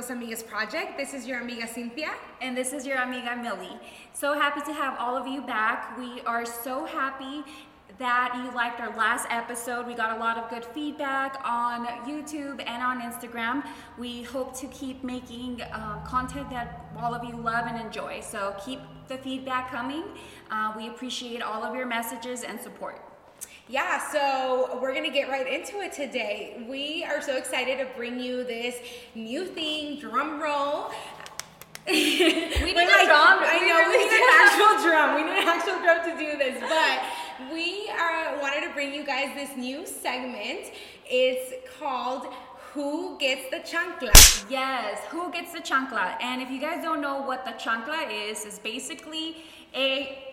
Dos Amigas Project. This is your amiga Cynthia. And this is your amiga Millie. So happy to have all of you back. We are so happy that you liked our last episode. We got a lot of good feedback on YouTube and on Instagram. We hope to keep making um, content that all of you love and enjoy. So keep the feedback coming. Uh, we appreciate all of your messages and support. Yeah, so we're gonna get right into it today. We are so excited to bring you this new thing, drum roll. we need a drum. I know we need an actual drum. We need an actual drum to do this, but we are wanted to bring you guys this new segment. It's called who gets the chancla? Yes, who gets the chancla? And if you guys don't know what the chancla is, is basically a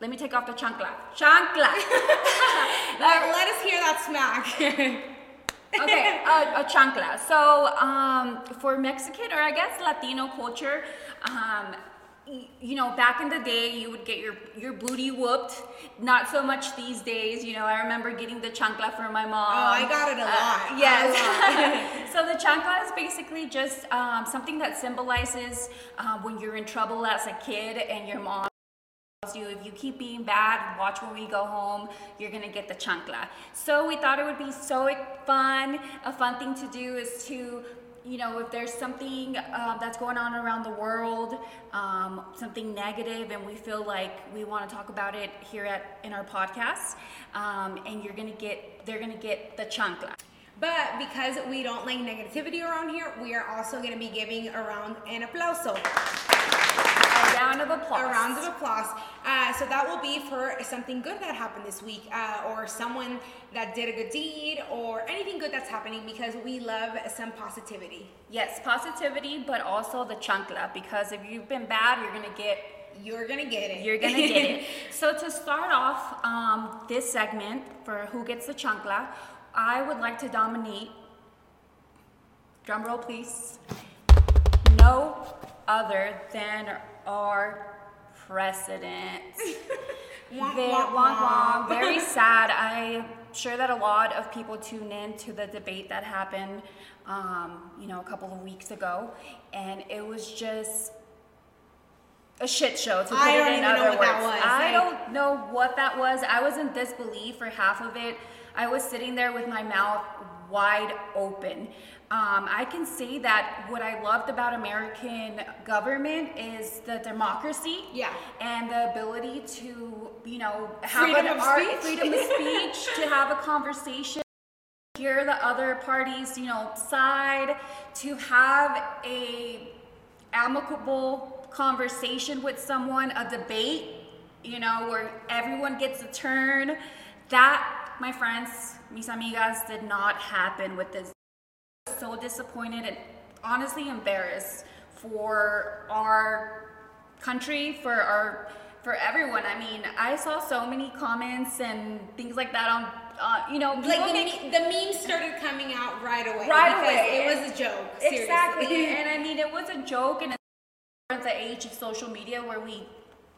let me take off the chancla. Chancla. let, let us hear that smack. okay, a, a chancla. So um, for Mexican or I guess Latino culture, um, you know, back in the day, you would get your your booty whooped. Not so much these days. You know, I remember getting the chancla from my mom. Oh, I got it a uh, lot. Uh, yes. so the chancla is basically just um, something that symbolizes uh, when you're in trouble as a kid and your mom you. If you keep being bad watch when we go home. You're gonna get the chancla. So we thought it would be so fun. A fun thing to do is to you know if there's something uh, that's going on around the world um, something negative and we feel like we want to talk about it here at in our podcast um, and you're gonna get they're gonna get the chancla but because we don't like negativity around here we are also going to be giving around an aplauso a round of applause. A round of applause. Uh, so that will be for something good that happened this week, uh, or someone that did a good deed, or anything good that's happening because we love some positivity. Yes, positivity, but also the chancla because if you've been bad, you're gonna get you're gonna get it. You're gonna get it. So to start off um, this segment for who gets the chancla, I would like to dominate. Drum roll, please. No other than our president. very, very sad. I'm sure that a lot of people tune in to the debate that happened, um, you know, a couple of weeks ago, and it was just a shit show to put I it in other words. I don't know what that was. I was in disbelief for half of it. I was sitting there with my mouth wide open. Um, I can say that what I loved about American government is the democracy, yeah, and the ability to, you know, have freedom an of art, speech, freedom of speech, to have a conversation, hear the other parties, you know, side, to have a amicable conversation with someone, a debate, you know, where everyone gets a turn. That, my friends, mis amigas, did not happen with this so disappointed and honestly embarrassed for our country, for our for everyone. I mean, I saw so many comments and things like that on, uh, you know, like the, make, the memes started coming out right away. Right away. It was a joke. Exactly. and I mean, it was a joke, and at the age of social media where we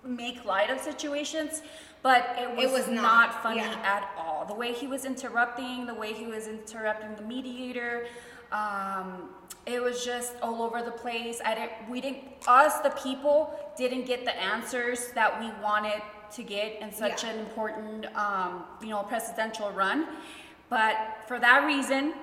make light of situations, but it was, it was not, not funny yeah. at all. The way he was interrupting, the way he was interrupting the mediator, um, it was just all over the place. I didn't. We didn't. Us, the people, didn't get the answers that we wanted to get in such yeah. an important, um, you know, presidential run. But for that reason,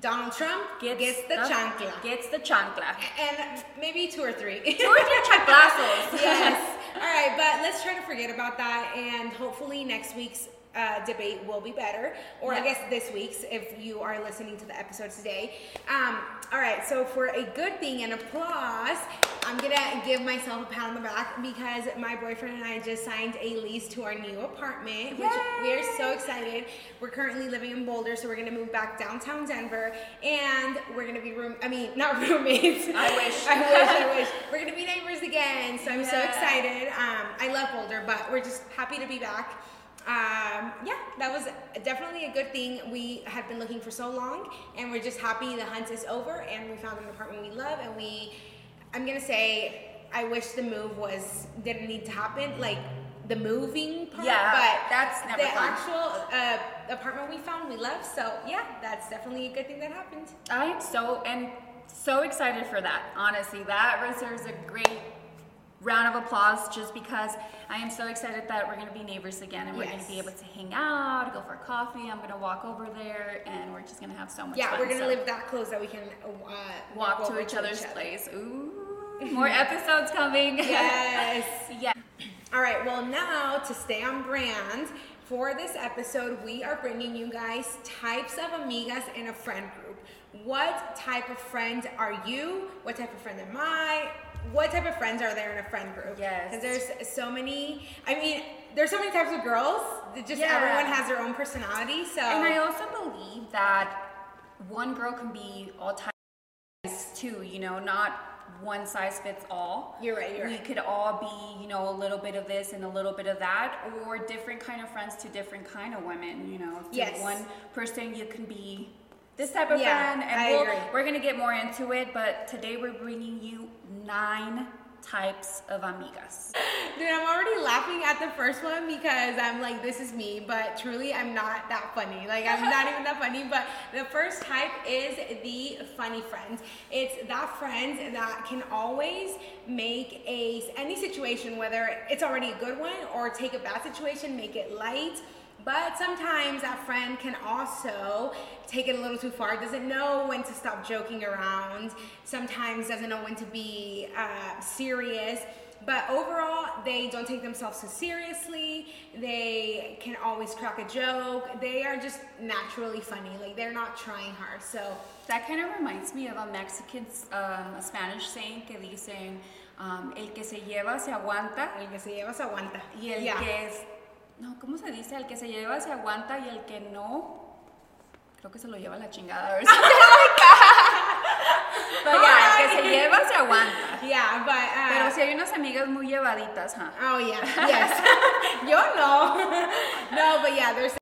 Donald Trump gets, gets the, the chancla. Gets the chancla. And maybe two or three. Two or three chanclazos. yes. All right, but let's try to forget about that. And hopefully next week's uh, debate will be better, or I guess this week's if you are listening to the episode today. Um, all right, so for a good thing and applause, I'm gonna give myself a pat on the back because my boyfriend and I just signed a lease to our new apartment, which we are so excited. We're currently living in Boulder, so we're gonna move back downtown Denver, and we're gonna be room. I mean, not roommates. I wish. I wish. I wish. We're gonna be neighbors again, so I'm yeah. so excited. Um, I love Boulder, but we're just happy to be back um, yeah, that was definitely a good thing. We had been looking for so long, and we're just happy the hunt is over, and we found an apartment we love, and we. I'm gonna say, I wish the move was didn't need to happen, like the moving part. Yeah, but that's never the fun. actual uh, apartment we found we love. So yeah, that's definitely a good thing that happened. I am so and so excited for that. Honestly, that deserves a great round of applause just because I am so excited that we're gonna be neighbors again and we're Yes. gonna be able to hang out, go for coffee. I'm gonna walk over there and we're just gonna have so much Yeah, fun. we're gonna So live that close that we can uh, walk to each other's other. place. Ooh, more episodes coming. Yes. yeah. All right, well, now to stay on brand, for this episode, we are bringing you guys types of amigas in a friend group. What type of friend are you? What type of friend am I? What type of friends are there in a friend group? Yes. Because there's so many, I mean, there's so many types of girls. that Just Yeah. everyone has their own personality. So, And I also believe that one girl can be all types too, you know, not one size fits all. You're right, you're we right. could all be, you know, a little bit of this and a little bit of that, or different kind of friends to different kind of women, you know. To Yes. one person you can be this type of Yeah, friend, and I we'll, agree. we're gonna get more into it, but today we're bringing you nine types of amigas. Dude, I'm already laughing at the first one because I'm like, this is me, but truly I'm not that funny. Like, I'm not even that funny. But the first type is the funny friend. It's that friend that can always make a any situation, whether it's already a good one or take a bad situation, make it light. But sometimes that friend can also take it a little too far, doesn't know when to stop joking around, sometimes doesn't know when to be uh, serious. But overall, they don't take themselves so seriously. They can always crack a joke. They are just naturally funny. Like they're not trying hard. So That kind of reminds me of a Mexican, um, a Spanish saying que dicen, um, el que se lleva se aguanta el que se lleva se aguanta. y el Yeah. que no, ¿cómo se dice? El que se lleva se aguanta y el que no, creo que se lo lleva la chingada. Something like that. But yeah, el que se lleva se aguanta. Yeah, but uh, Pero si hay unas amigas muy llevaditas, huh? Oh yeah, yes. Yo no. no, but yeah, there's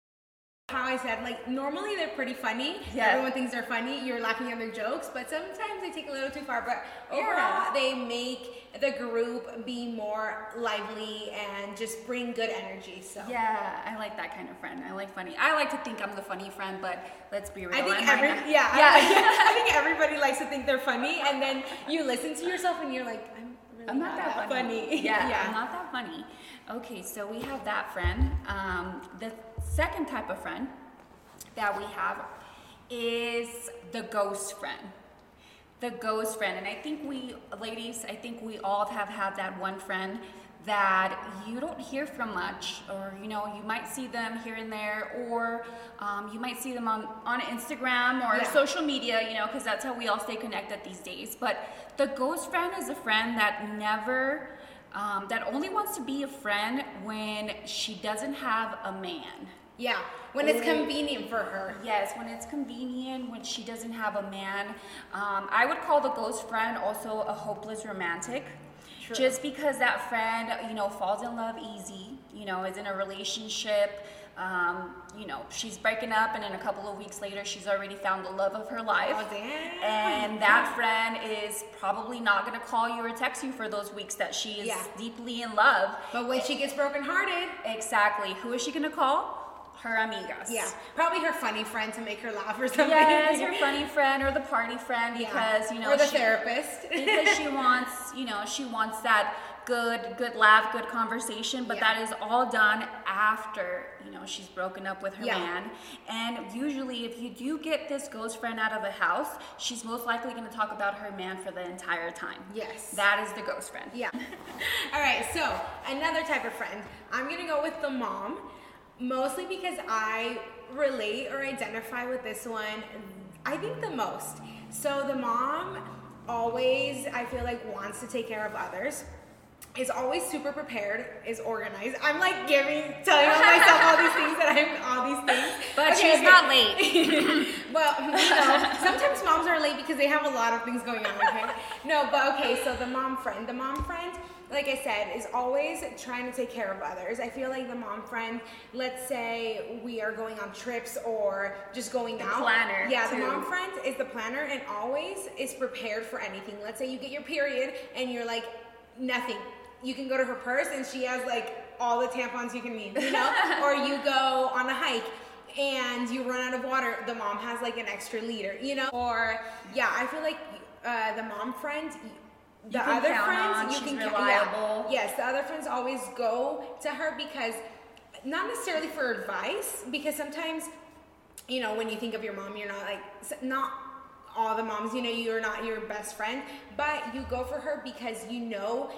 I said like normally they're pretty funny. Yeah. Everyone thinks they're funny. You're laughing at their jokes, but sometimes they take a little too far. But overall, Yeah. they make the group be more lively and just bring good energy. So Yeah, I like that kind of friend. I like funny. I like to think I'm the funny friend, but let's be real. I think I'm every not. yeah, yeah. I, I think everybody likes to think they're funny, and then you listen to yourself and you're like, I'm really I'm not that funny. Yeah, I'm not that funny. Okay, so we have that friend. Um, the second type of friend that we have is the ghost friend. The ghost friend. And I think we, ladies, I think we all have had that one friend that you don't hear from much, or you know, you might see them here and there, or um, you might see them on, on Instagram or Yeah. social media, you know, because that's how we all stay connected these days. But the ghost friend is a friend that never, um, that only wants to be a friend when she doesn't have a man. Yeah, when it's convenient for her. Yes, when it's convenient, when she doesn't have a man. Um, I would call the ghost friend also a hopeless romantic. True. Just because that friend, you know, falls in love easy, you know, is in a relationship, um, you know, she's breaking up, and in a couple of weeks later, she's already found the love of her life. Oh. And that friend is probably not gonna call you or text you for those weeks that she is Yeah. deeply in love. But when she gets brokenhearted, Exactly. Who is she gonna call? Her amigas. yeah, probably her funny friend to make her laugh or something. Yes, her funny friend or the party friend Yeah. because you know or the she, therapist. because she wants you know she wants that good good laugh, good conversation, but Yeah. that is all done after you know she's broken up with her Yeah. man. And usually, if you do get this ghost friend out of the house, she's most likely going to talk about her man for the entire time. Yes. that is the ghost friend. Yeah. All right, so another type of friend. I'm gonna go with the mom, mostly because I relate or identify with this one, I think the most. So the mom always, I feel like, wants to take care of others. Is always super prepared, is organized. I'm like giving, telling myself all these things that I'm all these things. But Okay, she's okay. not late. Well, you know, sometimes moms are late because they have a lot of things going on, okay? No, but okay, so the mom friend. The mom friend, like I said, is always trying to take care of others. I feel like the mom friend, let's say we are going on trips or just going out. planner, Yeah, the mom friend is the planner and always is prepared for anything. Let's say you get your period and you're like, nothing. You can go to her purse and she has like all the tampons you can need, you know? or you go on a hike and you run out of water, the mom has like an extra liter, you know? Or yeah, I feel like uh, the mom friend. The You can other count friends, on, you she's can reliable. Yeah. Yes, the other friends always go to her because not necessarily for advice, because sometimes, you know, when you think of your mom, you're not like not all the moms. You know, you're not your best friend, but you go for her because you know.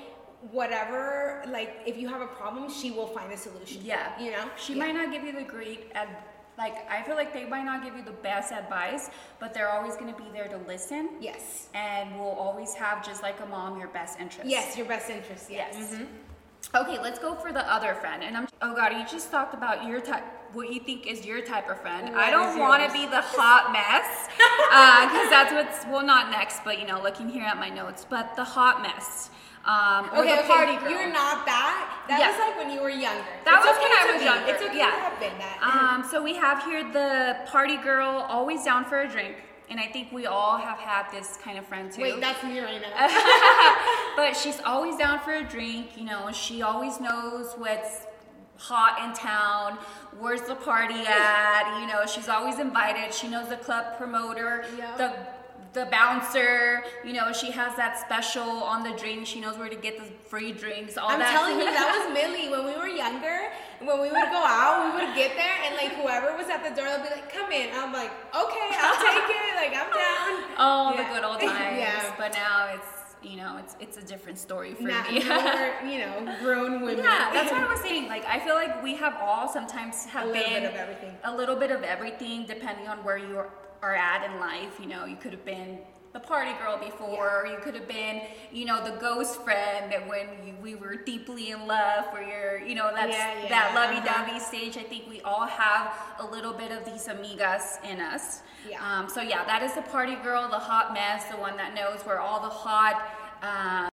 Whatever, like if you have a problem, she will find a solution. Yeah. you know, She Yeah. might not give you the great ad like I feel like they might not give you the best advice, but they're always gonna be there to listen. Yes. And will always have just like a mom your best interest. Yes, your best interest. Yes. Yes. Mhm. Okay, let's go for the other friend. And I'm oh god, you just talked about your type what you think is your type of friend. What I don't want to be the hot mess because that's what's well not next, but you know, looking here at my notes, but the hot mess. Um, or Okay, party girl. You're not that. That Yeah. was like when you were younger. That It's was okay when I was be. younger, It's okay yeah. have been that. Um, so we have here the party girl, always down for a drink, and I think we all have had this kind of friend too. Wait, that's me right now. but she's always down for a drink. You know, she always knows what's hot in town. Where's the party at? You know, she's always invited. She knows the club promoter, Yep. the the bouncer. You know, she has that special on the drink. She knows where to get the free drinks. All I'm that. telling you, that was Millie. When we were younger, when we would go out, we would get there, and like whoever was at the door, they'll be like, "Come in." I'm like, "Okay, I'll take it. Like I'm down." Oh, Yeah. the good old times. Yeah. But now it's you know it's it's a different story for Not, me. we're, you know, grown women. Yeah, that's what I was saying. Like, I feel like we have all sometimes have A little been bit of everything. a little bit of everything, depending on where you are, are at in life. You know, you could have been the party girl before, or you could have been, you know, the ghost friend that when you, we were deeply in love, where you're, you know, that's Yeah, yeah, that lovey-dovey uh-huh. stage. I think we all have a little bit of these amigas in us. Yeah. Um, so yeah, that is the party girl, the hot mess, the one that knows where all the hot. Um,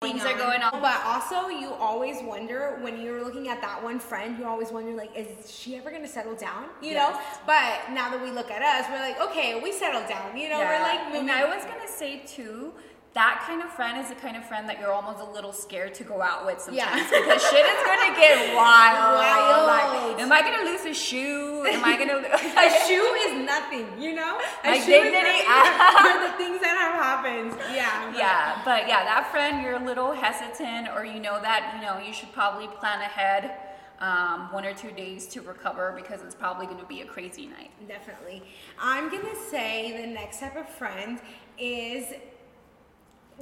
Things are going on. But also, you always wonder when you're looking at that one friend, you always wonder, like, is she ever gonna settle down? You know? But now that we look at us, we're like, okay, we settled down. You know, we're like moving. and I was gonna say too, that kind of friend is the kind of friend that you're almost a little scared to go out with sometimes Yeah. because shit is gonna get wild. Wild. Like, am I gonna lose a shoe? Am I gonna? lose a shoe is nothing, you know? A My shoe dignity. the things that have happened. Yeah. but- Yeah, but yeah, that friend, you're a little hesitant, or you know that you know you should probably plan ahead um, one or two days to recover because it's probably going to be a crazy night. Definitely. I'm gonna say the next type of friend is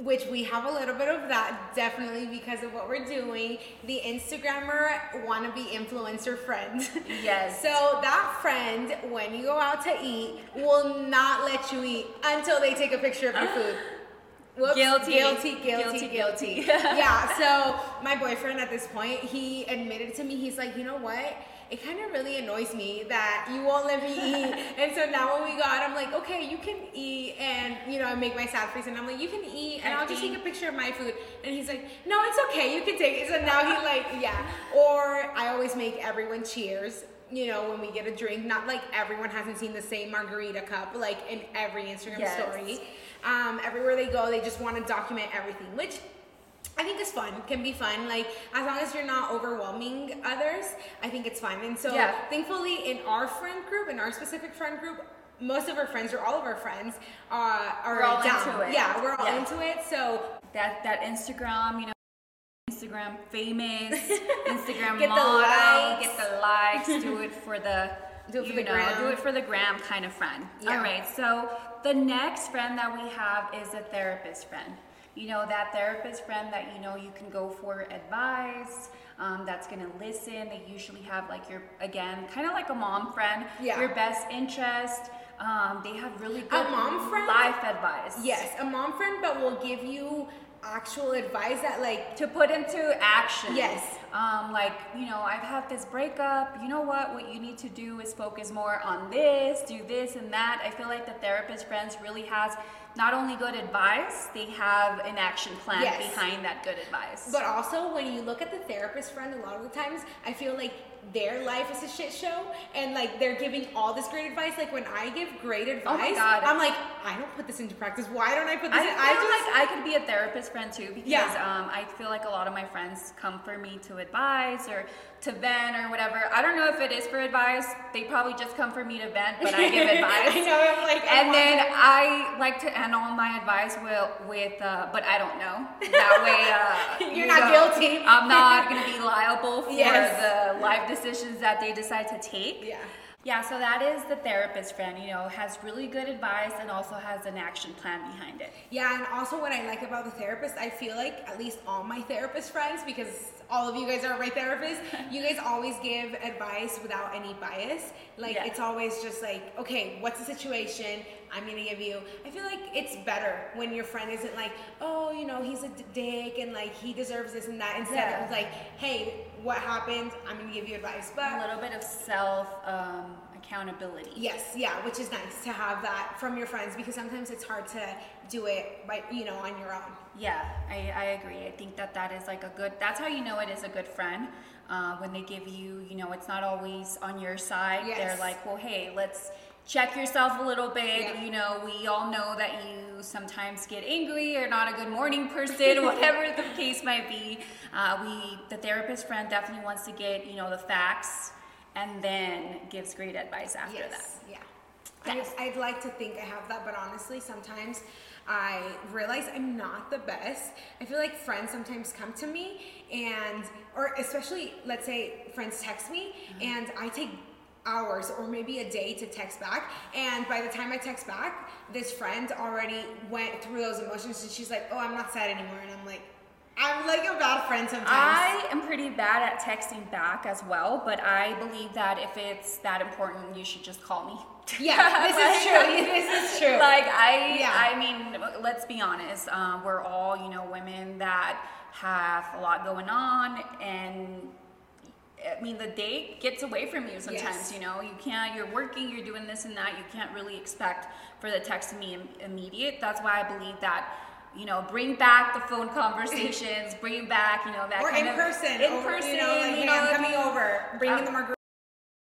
which we have a little bit of that definitely because of what we're doing the instagrammer wannabe influencer friend Yes. so that friend when you go out to eat will not let you eat until they take a picture of your food Whoops. Guilty. guilty, guilty, Guilty, guilty. guilty. yeah. So my boyfriend at this point, he admitted to me, he's like, you know what? It kind of really annoys me that you won't let me eat. and so now when we go out, I'm like, okay, you can eat, and you know, I make my sad face, and I'm like, you can eat, and I I'll just take a picture of my food. And he's like, no, it's okay, you can take it. So now he like, yeah. Or I always make everyone cheers. You know, when we get a drink, not like everyone hasn't seen the same margarita cup, like in every Instagram Yes. story. Um, everywhere they go, they just want to document everything, which I think it's fun. Can be fun. Like as long as you're not overwhelming others, I think it's fun. And so, Yeah. thankfully, in our friend group, in our specific friend group, most of our friends or all of our friends uh, are We're all down. into it. Yeah, we're all Yeah. into it. So that that Instagram, you know, Instagram famous, Instagram Get the model, likes. get the likes, do it for the Do it for the know, gram. do it for the gram kind of friend. Yeah. All right, so the next friend that we have is a therapist friend. You know that therapist friend that you know you can go for advice. Um, that's gonna listen. They usually have like your again, kind of like a mom friend. Yeah. Your best interest. Um, they have really good a mom friend? life advice. yes, a mom friend, but will give you actual advice that like to put into action. Yes. Um, like, you know, I've had this breakup. You know what? What you need to do is focus more on this, do this and that. I feel like the therapist friends really has not only good advice, they have an action plan Yes. behind that good advice. But also, when you look at the therapist friend, a lot of the times I feel like their life is a shit show, and like they're giving all this great advice. Like when I give great advice, Oh. I'm like, I don't put this into practice. Why don't I put this? I in? feel like I could be a therapist friend too because Yeah. um, I feel like a lot of my friends come for me to advise or to vent or whatever. I don't know if it is for advice. They probably just come for me to vent, but I give advice. I know, I'm like, I and then to- I like to end all my advice with, with uh, but I don't know. That way, uh, You're you not know, guilty. I'm not going to be liable for Yes. the life decisions that they decide to take. Yeah. Yeah, so that is the therapist friend, you know, has really good advice and also has an action plan behind it. Yeah, and also what I like about the therapist, I feel like at least all my therapist friends, because all of you guys are my therapists, you guys always give advice without any bias. Like Yeah. it's always just like, okay, what's the situation? I'm gonna give you. I feel like it's better when your friend isn't like, oh, you know, he's a d- dick and like he deserves this and that. Instead, Yeah. it's like, hey, what happened? I'm gonna give you advice. But A little bit of self um, accountability. Yes, yeah, which is nice to have that from your friends because sometimes it's hard to do it by you know on your own. Yeah, I, I agree. I think that that is like a good, that's how you know it is a good friend. Uh, when they give you, you know, it's not always on your side. They're like, well, hey, let's check yourself a little bit. Yeah. You know, we all know that you sometimes get angry or not a good morning person, whatever the case might be. Uh, we, the therapist friend definitely wants to get, you know, the facts and then gives great advice after that. Yeah. Yes. I, I'd like to think I have that, but honestly, sometimes I realize I'm not the best. I feel like friends sometimes come to me and, or especially, let's say friends text me Mm-hmm. and I take hours or maybe a day to text back. And by the time I text back, this friend already went through those emotions and she's like, oh, I'm not sad anymore. And I'm like, I'm like a bad friend sometimes. I am pretty bad at texting back as well, but I believe that if it's that important, you should just call me. yeah, this is true. This is true. Like I, Yeah. I mean, let's be honest. Um, we're all, you know, women that have a lot going on, and I mean, the day gets away from you sometimes. Yes. You know, you can't. You're working. You're doing this and that. You can't really expect for the text to be immediate. That's why I believe that. You know, bring back the phone conversations. bring back, you know, that or kind in of person. in over- person. You know, like, you hey, know, I'm coming over. Bringing um, the margarita.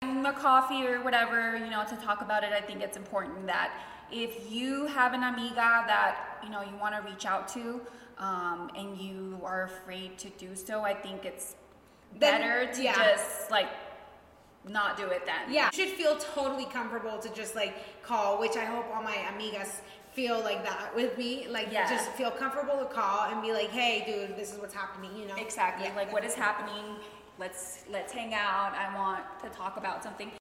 a coffee or whatever, you know, to talk about it, I think it's important that if you have an amiga that, you know, you want to reach out to um, and you are afraid to do so, I think it's Then- better to yeah. just like not do it then. Yeah, you should feel totally comfortable to just like call, which I hope all my amigas feel like that with me. Like Yeah. just feel comfortable to call and be like, hey, dude, this is what's happening. You know Exactly. Yeah, like what is happening? Let's let's hang out. I want to talk about something.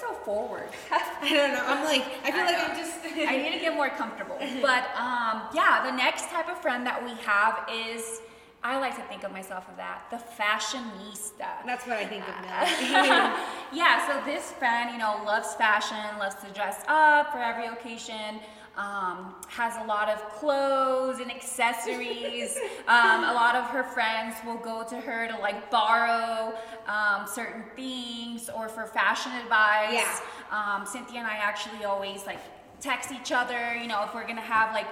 So forward. I don't know. I'm like, I feel I like. I'm just. I need to get more comfortable. But um, yeah, the next type of friend that we have is, I like to think of myself of that, the fashionista. That's what I think of now. yeah, so this friend, you know, loves fashion, loves to dress up for every occasion, um, has a lot of clothes and accessories. um, a lot of her friends will go to her to like borrow um, certain things or for fashion advice. Yeah. Um, Cynthia and I actually always like text each other, you know, if we're gonna have like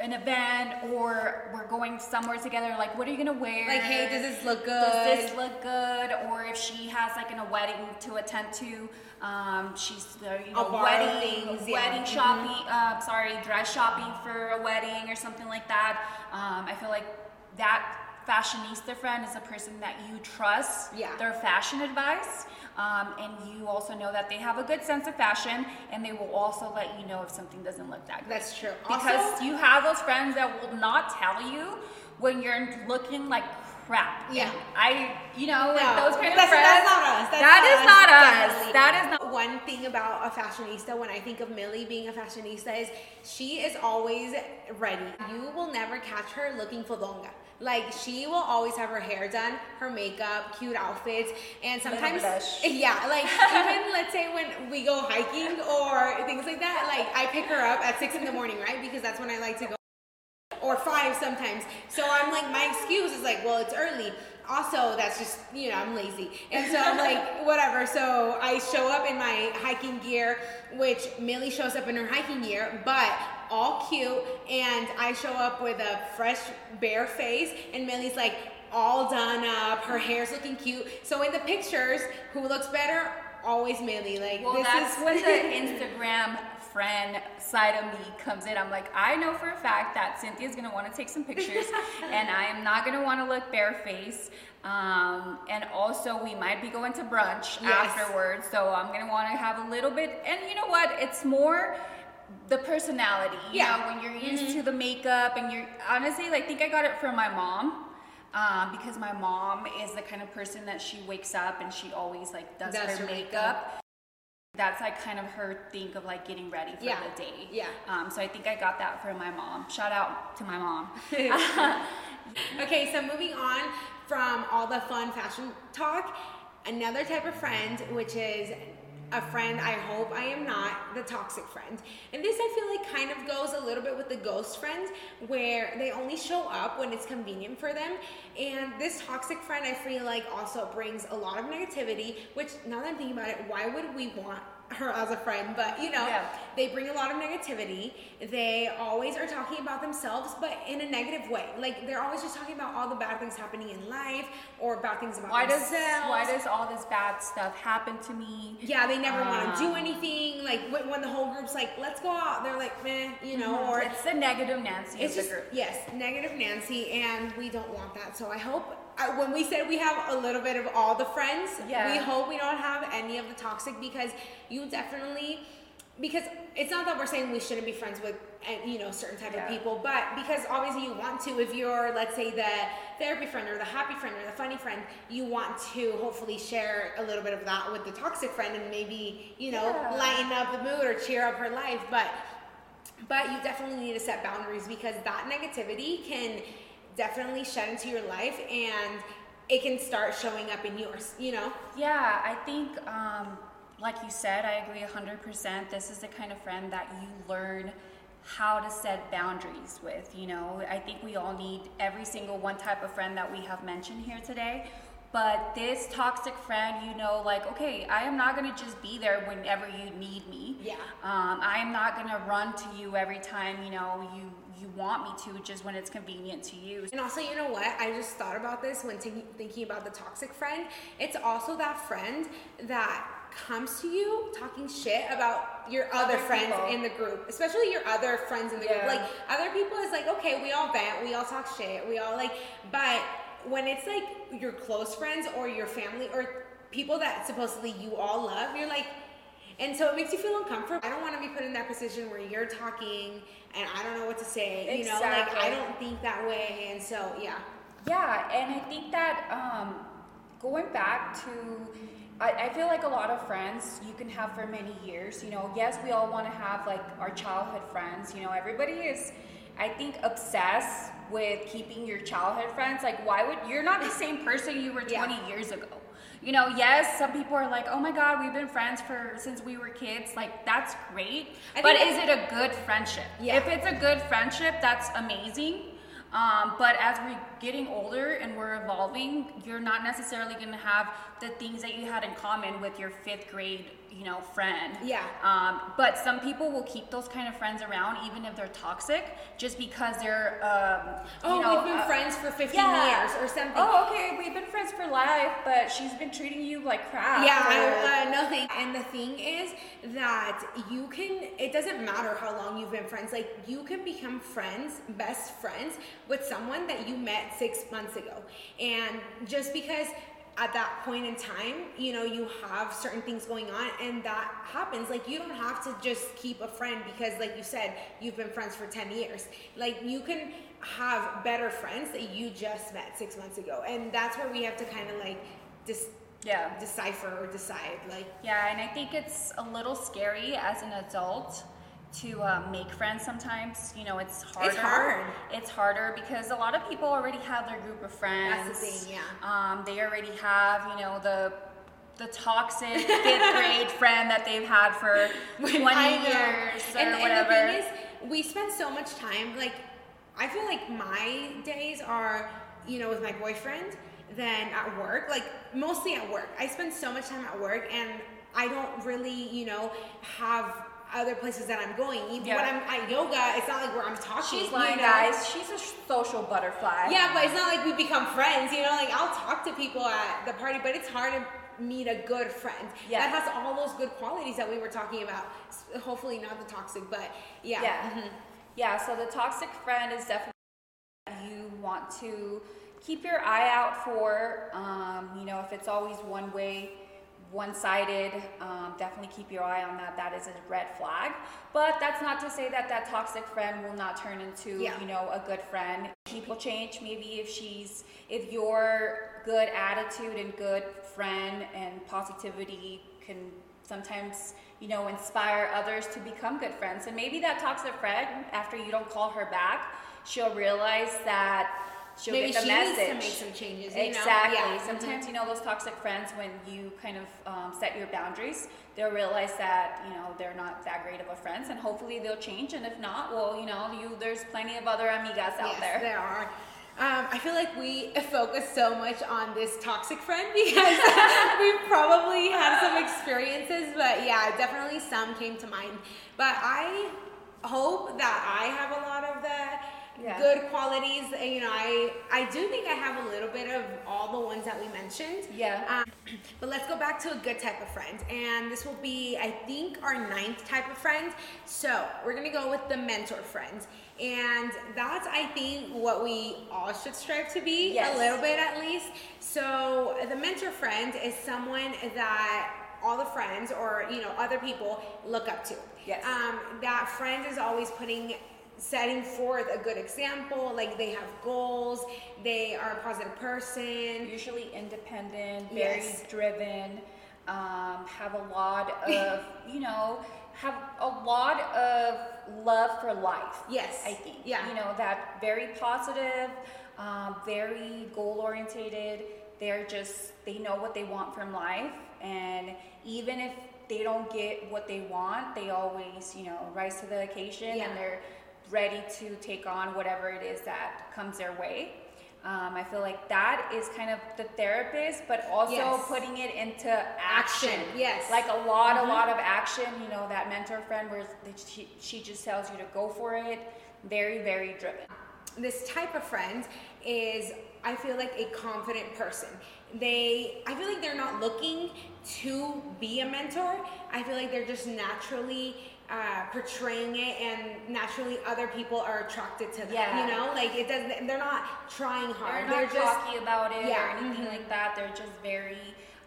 an event or we're going somewhere together, like, what are you gonna wear? like, hey, does this look good? does this look good? Or if she has like an, a wedding to attend to, um, she's uh, you know wedding things, yeah. wedding Mhm. shopping. Uh, sorry, dress shopping for a wedding or something like that. Um, I feel like that fashionista friend is a person that you trust Yeah. their fashion advice. Um, and you also know that they have a good sense of fashion, and they will also let you know if something doesn't look that good. That's true. Because Also- you have those friends that will not tell you when you're looking like crap. Yeah. And I, you know, like those kind of friends. that's not us. That's that is not us. definitely. That is not. One thing about a fashionista, when I think of Millie being a fashionista, is she is always ready. You will never catch her looking for fodonga. Like she will always have her hair done, her makeup, cute outfits, and sometimes, yeah, like even let's say when we go hiking or things like that, like I pick her up at six in the morning, right? Because that's when I like to go or five sometimes. So I'm like, my excuse is like, well, it's early. Also, that's just, you know, I'm lazy. And so I'm like, whatever. So I show up in my hiking gear, which Millie shows up in her hiking gear, but all cute. And I show up with a fresh, bare face, and Millie's like, all done up, her hair's looking cute. So in the pictures, who looks better? Always Millie. Like Well, this that's is when the Instagram friend side of me comes in. I'm like, I know for a fact that Cynthia's gonna want to take some pictures, and I am not gonna want to look barefaced. Um, and also, we might be going to brunch Yes. afterwards, so I'm gonna want to have a little bit. And you know what? It's more the personality. You Yeah. know, when you're used to the makeup, and you're honestly, like, I think I got it from my mom. Um, because my mom is the kind of person that she wakes up and she always like does, Does her her makeup. makeup. That's like kind of her think of like getting ready for Yeah. the day. Yeah. Um, so I think I got that from my mom. Shout out to my mom. Okay, so moving on from all the fun fashion talk, another type of friend, which is a friend I hope I am not, the toxic friend. And this I feel like kind of goes a little bit with the ghost friends, where they only show up when it's convenient for them. And this toxic friend I feel like also brings a lot of negativity, which now that I'm thinking about it, why would we want her as a friend? But you know, Yeah. they bring a lot of negativity. They always are talking about themselves, but in a negative way. Like they're always just talking about all the bad things happening in life or bad things about why does why does all this bad stuff happen to me? yeah, they never want to do Um, anything. Like when, when the whole group's like, "Let's go out," they're like, "Meh," you know, Mhm. or it's the negative Nancy it's just the group. yes, negative Nancy, and we don't want that. So I hope I, when we said we have a little bit of all the friends, Yeah. we hope we don't have any of the toxic because you definitely because it's not that we're saying we shouldn't be friends with uh, you know certain type Yeah. of people, but because obviously you want to if you're let's say the therapy friend or the happy friend or the funny friend, you want to hopefully share a little bit of that with the toxic friend and maybe you know Yeah. lighten up the mood or cheer up her life, but but you definitely need to set boundaries because that negativity can definitely shed into your life and it can start showing up in yours, you know? Yeah, I think, um, like you said, I agree 100%. This is the kind of friend that you learn how to set boundaries with. You know, I think we all need every single one type of friend that we have mentioned here today. But this toxic friend, you know, like, okay, I am not gonna just be there whenever you need me. Yeah. Um, I am not gonna run to you every time, you know, you you want me to, just when it's convenient to you. And also, you know what? I just thought about this when thinking thinking about the toxic friend. It's also that friend that comes to you talking shit about your other, Other friends people. in the group, especially your other friends in the Yeah. group. Like other people is like, okay, we all vent, we all talk shit, we all like, but when it's like your close friends or your family or people that supposedly you all love, you're like, and so it makes you feel uncomfortable. I don't want to be put in that position where you're talking and I don't know what to say. You know, like I don't think that way. And so, yeah. Yeah, and I think that um, going back to, I, I feel like a lot of friends you can have for many years. You know, yes, we all want to have like our childhood friends. You know, everybody is, I think, obsessed with keeping your childhood friends. Like, why would you're not the same person you were Yeah. 20 years ago? You know, yes, some people are like, "Oh my God, we've been friends for since we were kids." Like, that's great, I but is it a good friendship? Yeah. If it's a good friendship, that's amazing. Um, but as we're getting older and we're evolving, you're not necessarily going to have the things that you had in common with your fifth grade, you know, friend. Yeah. Um, but some people will keep those kind of friends around even if they're toxic, just because they're, um, Oh, you know, we've been uh, friends for 15 yeah. years or something. Oh, okay, we've been friends for life, but she's been treating you like crap. Yeah, I, uh, no. And the thing is that you can. It doesn't matter how long you've been friends. Like you can become friends, best friends, with someone that you met six months ago, and just because at that point in time, you know, you have certain things going on, and that happens. Like you don't have to just keep a friend because, like you said, you've been friends for ten years. Like you can have better friends that you just met six months ago, and that's where we have to kind of like just yeah. decipher or decide like Yeah, and I think it's a little scary as an adult to uh, make friends sometimes. You know, it's harder. it's, hard. It's harder because a lot of people already have their group of friends. That's the thing, yeah. Um, they already have, you know, the the toxic fifth grade friend that they've had for 20 years or and, whatever. and the thing is we spend so much time like i feel like my days are you know with my boyfriend than at work like mostly at work i spend so much time at work and i don't really you know have other places that i'm going even Yeah. when i'm at yoga it's not like where i'm talking She's you lying, know? guys. She's a social butterfly. Yeah, but it's not like we become friends, you know. Like I'll talk to people at the party, but it's hard to meet a good friend Yeah. that has all those good qualities that we were talking about. Hopefully not the toxic, but yeah. Yeah. Mhm. Yeah, so the toxic friend is definitely you want to keep your eye out for. Um, you know, if it's always one way, one sided, um, definitely keep your eye on that. That is a red flag. But that's not to say that that toxic friend will not turn into, Yeah. you know, a good friend. People change. Maybe if she's, if your good attitude and good friend and positivity can sometimes you know inspire others to become good friends and maybe that toxic friend after you don't call her back she'll realize that she'll Maybe get the she message needs to make some changes. You exactly Know? Yeah. sometimes you know those toxic friends when you kind of um, set your boundaries they'll realize that you know they're not that great of a friends and hopefully they'll change and if not well you know you there's plenty of other amigas out yes, there There are. Um, I feel like we focus so much on this toxic friend because we've probably have some experiences, but yeah, definitely some came to mind. But I hope that I have a lot of the Yeah. good qualities. You know, I I do think I have a little bit of all the ones that we mentioned. Yeah. Um, but let's go back to a good type of friend, and this will be, I think, our ninth type of friend. So we're gonna go with the mentor friend, and that's, I think, what we all should strive to be Yes. a little bit at least. So the mentor friend is someone that all the friends or you know other people look up to. Yes. Um, that friend is always putting setting forth a good example like they have goals they are a positive person usually independent, very Yes. driven, um, have a lot of, you know, have a lot of love for life. Yes. I think. Yeah. You know, that very positive, um, very goal orientated. They're just, they know what they want from life. And even if they don't get what they want, they always, you know, rise to the occasion Yeah. and they're ready to take on whatever it is that comes their way. Um, I feel like that is kind of the therapist, but also Yes. putting it into action. Action, yes. Like a lot, Mhm. a lot of action. You know, that mentor friend where she, she just tells you to go for it. Very, very driven. this type of friend is i feel like a confident person they i feel like they're not looking to be a mentor i feel like they're just naturally uh, portraying it and naturally other people are attracted to them Yeah. you know like it doesn't they're not trying hard They're not just cocky about it yeah, or anything mhm. like that. They're just very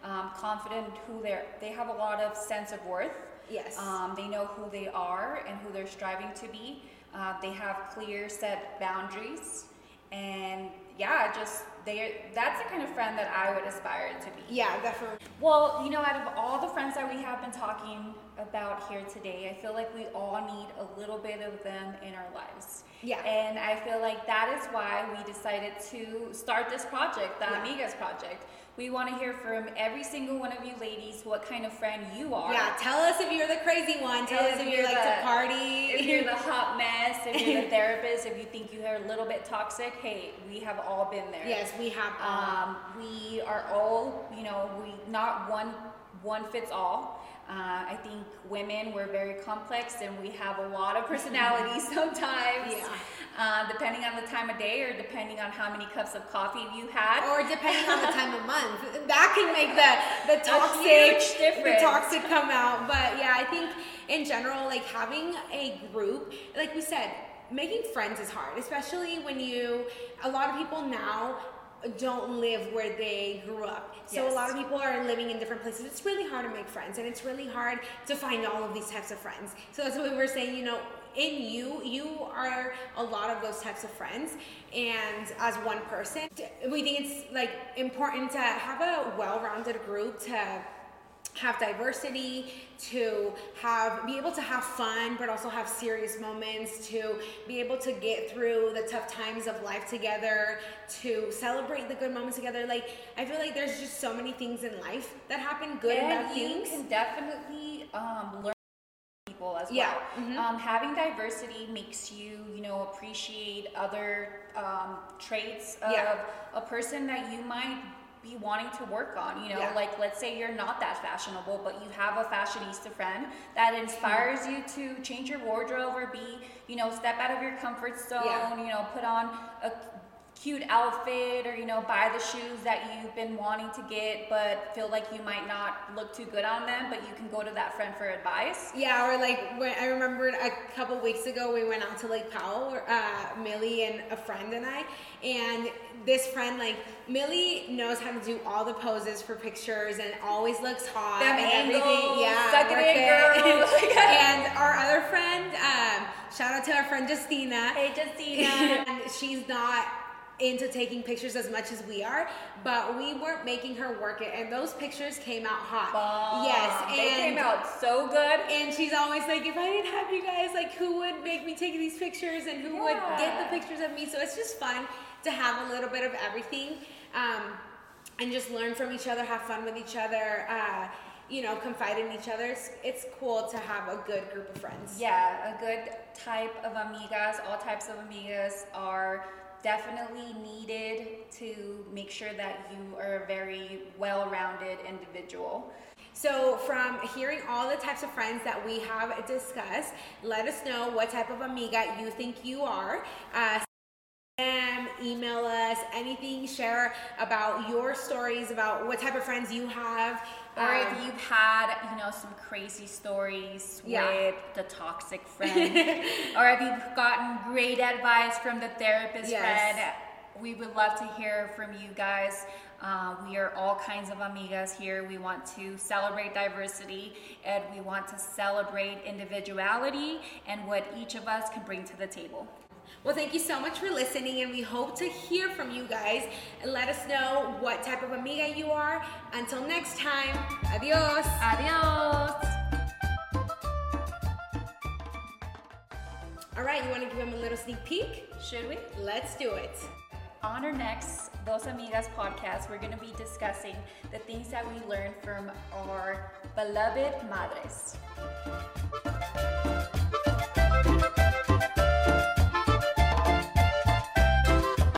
um, confident who they're. They have a lot of sense of worth. Yes. Um, they know who they are and who they're striving to be. Uh, they have clear set boundaries, and yeah, just they. That's the kind of friend that I would aspire to be. yeah definitely Well, you know, out of all the friends that we have been talking about here today, I feel like we all need a little bit of them in our lives. Yeah. And I feel like that is why we decided to start this project, the Yeah. Amigas Project. We want to hear from every single one of you ladies what kind of friend you are. yeah tell us if you're the crazy one tell us if you you're like the- to party If you're the hot mess, if you're the therapist, if you think you're a little bit toxic, hey, we have all been there. yes we have Um, we are all, you know, we not one one fits all. Uh, I think women we're very complex and we have a lot of personalities sometimes. Yeah. Uh, depending on the time of day or depending on how many cups of coffee you had. or depending on the time of month that can make the the toxic the toxic come out but yeah i think in general like having a group like we said making friends is hard especially when you a lot of people now don't live where they grew up. So Yes. a lot of people are living in different places. It's really hard to make friends and it's really hard to find all of these types of friends. So that's what we were saying you know in you you are a lot of those types of friends. And as one person we think it's like important to have a well-rounded group to have diversity to have be able to have fun but also have serious moments to be able to get through the tough times of life together to celebrate the good moments together like i feel like there's just so many things in life that happen good and, and bad you things can definitely um, learn people as Yeah, well. mhm. Um, having diversity makes you, you know, appreciate other um, traits of Yeah. a person that you might be wanting to work on. You know, Yeah. like let's say you're not that fashionable, but you have a fashionista friend that inspires you to change your wardrobe or be, you know, step out of your comfort zone. Yeah. You know, put on a cute outfit or you know buy the shoes that you've been wanting to get but feel like you might not look too good on them but you can go to that friend for advice Yeah, or like when I remembered a couple weeks ago, we went out to Lake Powell, uh, Millie and a friend and I, and this friend like Millie knows how to do all the poses for pictures and always looks hot Them and angles, everything. Yeah, suck it in, girl. and our other friend, um, shout out to our friend Justina. hey justina and she's not into taking pictures as much as we are, but we weren't making her work it, and those pictures came out hot. Bomb. Yes, and they came out so good and she's always like, if I didn't have you guys, like, who would make me take these pictures and who would get the pictures of me? So it's just fun to have a little bit of everything um, and just learn from each other, have fun with each other, uh, you know, confide in each other. It's, it's cool to have a good group of friends. Yeah, a good type of amigas, all types of amigas are definitely needed to make sure that you are a very well rounded individual. So, from hearing all the types of friends that we have discussed, let us know what type of amiga you think you are. Uh, email us, anything, share about your stories, about what type of friends you have. Or Um, if you've had, you know, some crazy stories Yeah. with the toxic friend, or if you've gotten great advice from the therapist Yes. friend, we would love to hear from you guys. Uh, we are all kinds of amigas here. We want to celebrate diversity and we want to celebrate individuality and what each of us can bring to the table. Well, thank you so much for listening, and we hope to hear from you guys. And let us know what type of amiga you are. Until next time, adios. Adios! All right, you want to give them a little sneak peek? Should we? Let's do it. On our next Dos Amigas podcast, we're going to be discussing the things that we learned from our beloved madres.